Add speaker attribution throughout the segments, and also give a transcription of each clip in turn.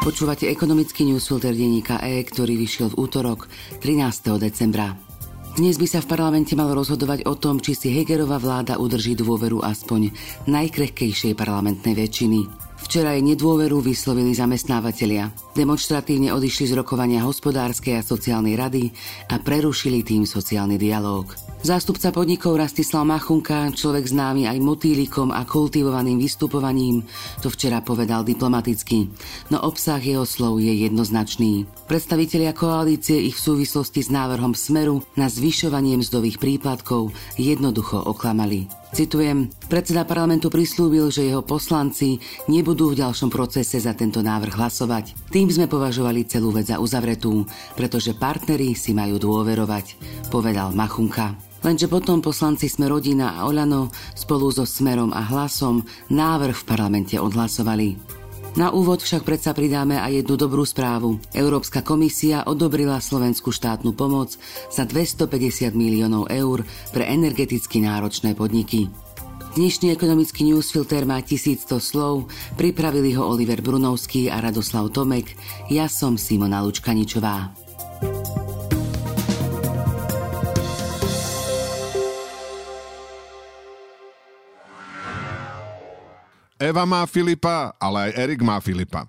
Speaker 1: Počúvate ekonomický newsfilter denníka E, ktorý vyšiel v útorok 13. decembra. Dnes by sa v parlamente malo rozhodovať o tom, či si Hegerová vláda udrží dôveru aspoň najkrehkejšej parlamentnej väčšiny. Včera jej nedôveru vyslovili zamestnávateľia. Demonstratívne odišli z rokovania hospodárskej a sociálnej rady a prerušili tým sociálny dialóg. Zástupca podnikov Rastislav Machunka, človek známy aj motýlikom a kultivovaným vystupovaním, to včera povedal diplomaticky, no obsah jeho slov je jednoznačný. Predstavitelia koalície ich v súvislosti s návrhom Smeru na zvyšovanie mzdových príplatkov jednoducho oklamali. Citujem, predseda parlamentu prislúbil, že jeho poslanci nebudú v ďalšom procese za tento návrh hlasovať. Tým sme považovali celú vec za uzavretú, pretože partneri si majú dôverovať, povedal Machunka. Lenže potom poslanci Sme rodina a Olano spolu so Smerom a Hlasom návrh v parlamente odhlasovali. Na úvod však predsa pridáme aj jednu dobrú správu. Európska komisia odobrila slovenskú štátnu pomoc za 250 miliónov eur pre energeticky náročné podniky. Dnešný ekonomický newsfilter má 1100 slov, pripravili ho Oliver Brunovský a Radoslav Tomek, ja som Simona Lučkaničová.
Speaker 2: Eva má Filipa, ale aj Erik má Filipa.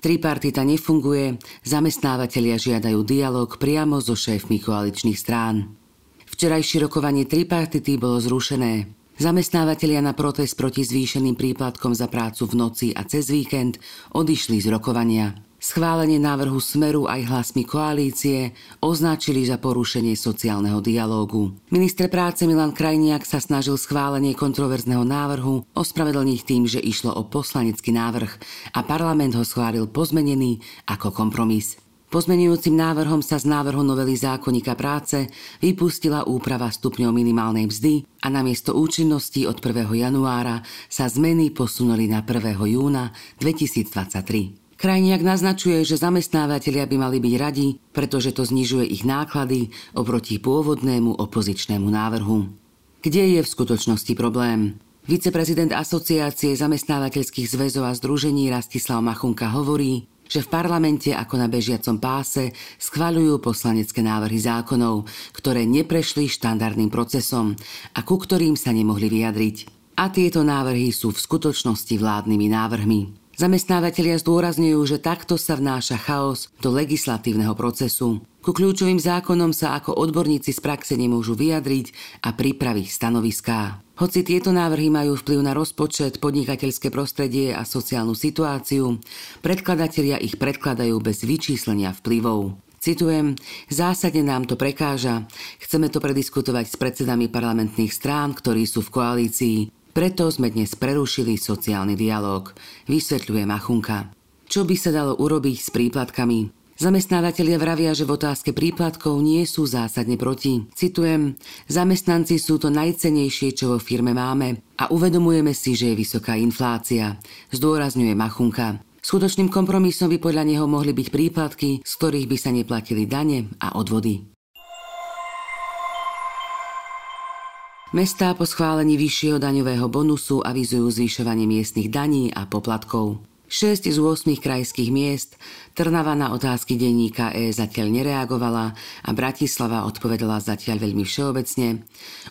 Speaker 1: Tripartita nefunguje, zamestnávateľia žiadajú dialog priamo so šéfmi koaličných strán. Včerajšie rokovanie tripartity bolo zrušené. Zamestnávateľia na protest proti zvýšeným príplatkom za prácu v noci a cez víkend odišli z rokovania. Schválenie návrhu Smeru aj hlasmi koalície označili za porušenie sociálneho dialógu. Minister práce Milan Krajniak sa snažil schválenie kontroverzného návrhu ospravedlniť tým, že išlo o poslanecký návrh a parlament ho schválil pozmenený ako kompromis. Pozmenujúcim návrhom sa z návrhu novely zákonníka práce vypustila úprava stupňov minimálnej mzdy a namiesto účinnosti od 1. januára sa zmeny posunuli na 1. júna 2023. Krajniak naznačuje, že zamestnávateľia by mali byť radi, pretože to znižuje ich náklady oproti pôvodnému opozičnému návrhu. Kde je v skutočnosti problém? Viceprezident Asociácie zamestnávateľských zväzov a združení Rastislav Machunka hovorí, že v parlamente ako na bežiacom páse schvaľujú poslanecké návrhy zákonov, ktoré neprešli štandardným procesom a ku ktorým sa nemohli vyjadriť. A tieto návrhy sú v skutočnosti vládnymi návrhmi. Zamestnávateľia zdôrazňujú, že takto sa vnáša chaos do legislatívneho procesu. Ku kľúčovým zákonom sa ako odborníci z praxe nemôžu vyjadriť a pripraviť stanoviská. Hoci tieto návrhy majú vplyv na rozpočet, podnikateľské prostredie a sociálnu situáciu, predkladatelia ich predkladajú bez vyčíslenia vplyvov. Citujem, zásadne nám to prekáža. Chceme to prediskutovať s predsedami parlamentných strán, ktorí sú v koalícii. Preto sme dnes prerušili sociálny dialog, vysvetľuje Machunka. Čo by sa dalo urobiť s príplatkami? Zamestnávateľia vravia, že v otázke príplatkov nie sú zásadne proti. Citujem, zamestnanci sú to najcenejšie, čo vo firme máme a uvedomujeme si, že je vysoká inflácia, zdôrazňuje Machunka. Skutočným kompromisom by podľa neho mohli byť príplatky, z ktorých by sa neplatili dane a odvody. Mestá po schválení vyššieho daňového bonusu avizujú zvyšovanie miestnych daní a poplatkov. 6 z 8 krajských miest Trnava na otázky denníka E zatiaľ nereagovala a Bratislava odpovedala zatiaľ veľmi všeobecne.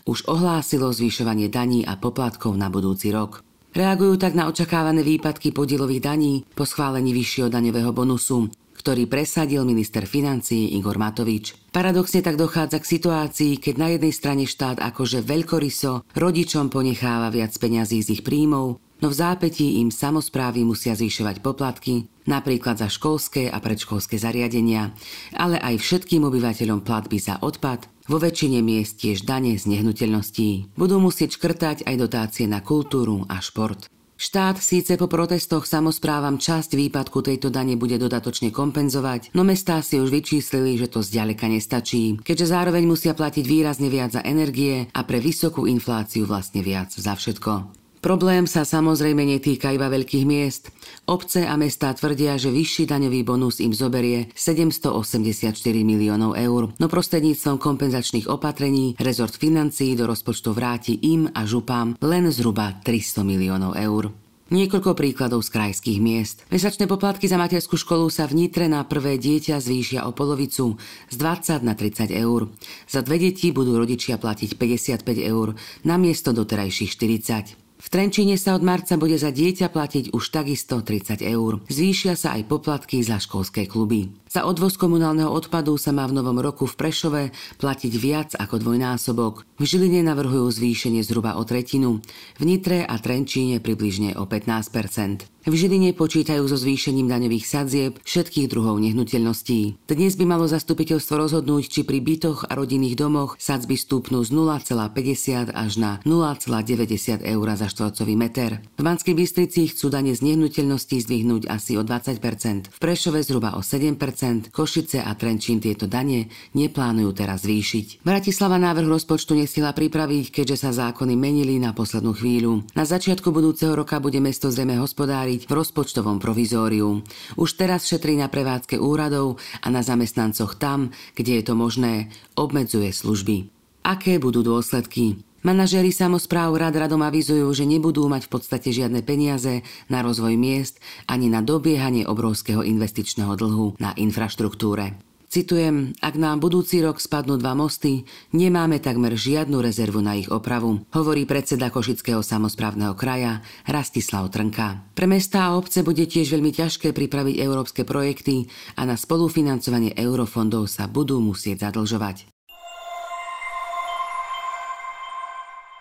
Speaker 1: Už ohlásilo zvyšovanie daní a poplatkov na budúci rok. Reagujú tak na očakávané výpadky podielových daní po schválení vyššieho daňového bonusu, ktorý presadil minister financií Igor Matovič. Paradoxne tak dochádza k situácii, keď na jednej strane štát akože veľkoryso rodičom ponecháva viac peňazí z ich príjmov, no v zápätí im samozprávy musia zvyšovať poplatky, napríklad za školské a predškolské zariadenia, ale aj všetkým obyvateľom platby za odpad, vo väčšine miest tiež dane z nehnuteľností. Budú musieť škrtať aj dotácie na kultúru a šport. Štát síce po protestoch samozprávam časť výpadku tejto dane bude dodatočne kompenzovať, no mestá si už vyčíslili, že to zďaleka nestačí, keďže zároveň musia platiť výrazne viac za energie a pre vysokú infláciu vlastne viac za všetko. Problém sa samozrejme netýka iba veľkých miest. Obce a mestá tvrdia, že vyšší daňový bonus im zoberie 784 miliónov eur, no prostredníctvom kompenzačných opatrení rezort financií do rozpočtu vráti im a župám len zhruba 300 miliónov eur. Niekoľko príkladov z krajských miest. Mesačné poplatky za materskú školu sa v Nitre na prvé dieťa zvýšia o polovicu z 20 na 30 eur. Za dve deti budú rodičia platiť 55 eur na miesto doterajších 40. V Trenčíne sa od marca bude za dieťa platiť už takisto 30 eur. Zvýšia sa aj poplatky za školské kluby. Za odvoz komunálneho odpadu sa má v novom roku v Prešove platiť viac ako dvojnásobok. V Žiline navrhujú zvýšenie zhruba o tretinu, v Nitre a Trenčíne približne o 15 v Žiline počítajú so zvýšením daňových sadzieb všetkých druhov nehnuteľností. Dnes by malo zastupiteľstvo rozhodnúť, či pri bytoch a rodinných domoch sadzby stúpnú z 0,50 až na 0,90 eur za štvorcový meter. V Banskej Bystrici chcú dane z nehnuteľností zdvihnúť asi o 20 v Prešove zhruba o 7% Košice a Trenčín tieto dane neplánujú teraz zvýšiť. Bratislava návrh rozpočtu nestihla pripraviť, keďže sa zákony menili na poslednú chvíľu. Na začiatku budúceho roka bude mesto zrejme hospodáriť v rozpočtovom provizóriu. Už teraz šetrí na prevádzke úradov a na zamestnancoch tam, kde je to možné, obmedzuje služby. Aké budú dôsledky? Manažéri samozpráv rád radom avizujú, že nebudú mať v podstate žiadne peniaze na rozvoj miest ani na dobiehanie obrovského investičného dlhu na infraštruktúre. Citujem, ak nám budúci rok spadnú dva mosty, nemáme takmer žiadnu rezervu na ich opravu, hovorí predseda Košického samozprávneho kraja Rastislav Trnka. Pre mestá a obce bude tiež veľmi ťažké pripraviť európske projekty a na spolufinancovanie eurofondov sa budú musieť zadlžovať.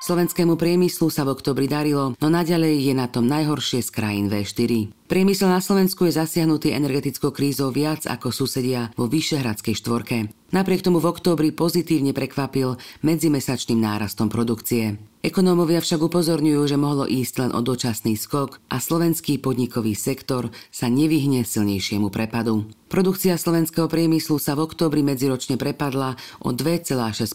Speaker 1: Slovenskému priemyslu sa v oktobri darilo, no naďalej je na tom najhoršie z krajín V4. Priemysel na Slovensku je zasiahnutý energetickou krízou viac ako susedia vo Vyšehradskej štvorke. Napriek tomu v októbri pozitívne prekvapil medzimesačným nárastom produkcie. Ekonómovia však upozorňujú, že mohlo ísť len o dočasný skok a slovenský podnikový sektor sa nevyhne silnejšiemu prepadu. Produkcia slovenského priemyslu sa v októbri medziročne prepadla o 2,6%,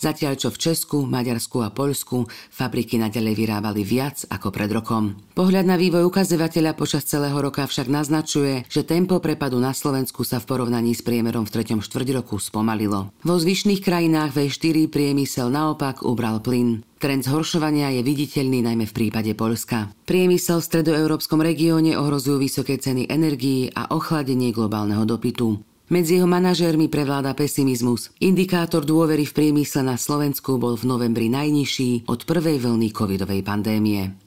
Speaker 1: zatiaľ čo v Česku, Maďarsku a Poľsku fabriky nadalej vyrábali viac ako pred rokom. Pohľad na vývoj ukazovateľa počas celého roka však naznačuje, že tempo prepadu na Slovensku sa v porovnaní s priemerom v 3. štvrť roku spomalilo. Vo zvyšných krajinách V4 priemysel naopak ubral plyn. Trend zhoršovania je viditeľný najmä v prípade Polska. Priemysel v stredoeurópskom regióne ohrozujú vysoké ceny energií a ochladenie globálneho dopytu. Medzi jeho manažérmi prevláda pesimizmus. Indikátor dôvery v priemysle na Slovensku bol v novembri najnižší od prvej vlny covidovej pandémie.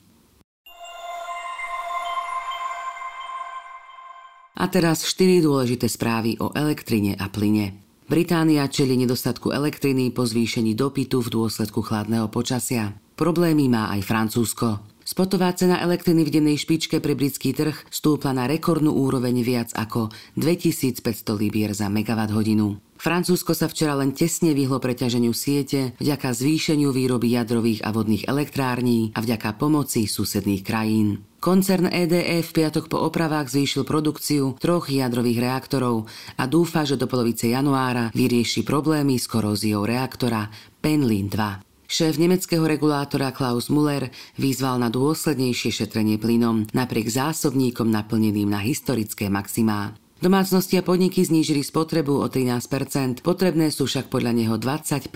Speaker 1: A teraz štyri dôležité správy o elektrine a plyne. Británia čeli nedostatku elektriny po zvýšení dopytu v dôsledku chladného počasia. Problémy má aj Francúzsko. Spotová cena elektriny v dennej špičke pre britský trh stúpla na rekordnú úroveň viac ako 2500 libier za megawatt hodinu. Francúzsko sa včera len tesne vyhlo preťaženiu siete vďaka zvýšeniu výroby jadrových a vodných elektrární a vďaka pomoci susedných krajín. Koncern EDF v piatok po opravách zvýšil produkciu troch jadrových reaktorov a dúfa, že do polovice januára vyrieši problémy s koróziou reaktora Penlin 2. Šéf nemeckého regulátora Klaus Müller vyzval na dôslednejšie šetrenie plynom napriek zásobníkom naplneným na historické maximá. Domácnosti a podniky znížili spotrebu o 13%, potrebné sú však podľa neho 20%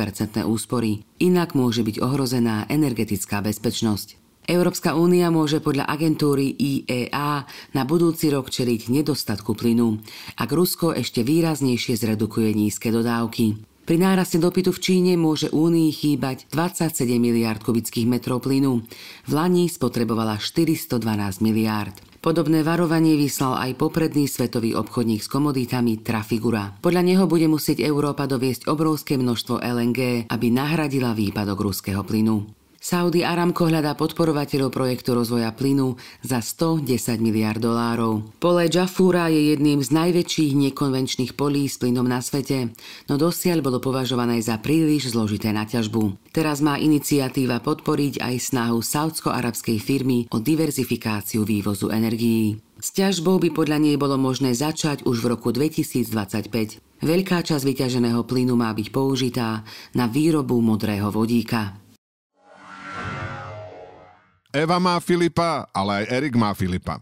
Speaker 1: úspory. Inak môže byť ohrozená energetická bezpečnosť. Európska únia môže podľa agentúry IEA na budúci rok čeliť nedostatku plynu, ak Rusko ešte výraznejšie zredukuje nízke dodávky. Pri náraste dopytu v Číne môže Únii chýbať 27 miliard kubických metrov plynu. V Lani spotrebovala 412 miliárd. Podobné varovanie vyslal aj popredný svetový obchodník s komoditami Trafigura. Podľa neho bude musieť Európa doviesť obrovské množstvo LNG, aby nahradila výpadok ruského plynu. Saudi Aramco hľadá podporovateľov projektu rozvoja plynu za 110 miliard dolárov. Pole Jafúra je jedným z najväčších nekonvenčných polí s plynom na svete, no dosiaľ bolo považované za príliš zložité na ťažbu. Teraz má iniciatíva podporiť aj snahu saudsko-arabskej firmy o diverzifikáciu vývozu energií. S ťažbou by podľa nej bolo možné začať už v roku 2025. Veľká časť vyťaženého plynu má byť použitá na výrobu modrého vodíka.
Speaker 2: Eva má Filipa, ale aj Erik má Filipa.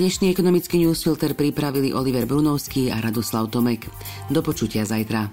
Speaker 1: Dnešný ekonomický newsfilter pripravili Oliver Brunovský a Radoslav Tomek. Do počutia zajtra.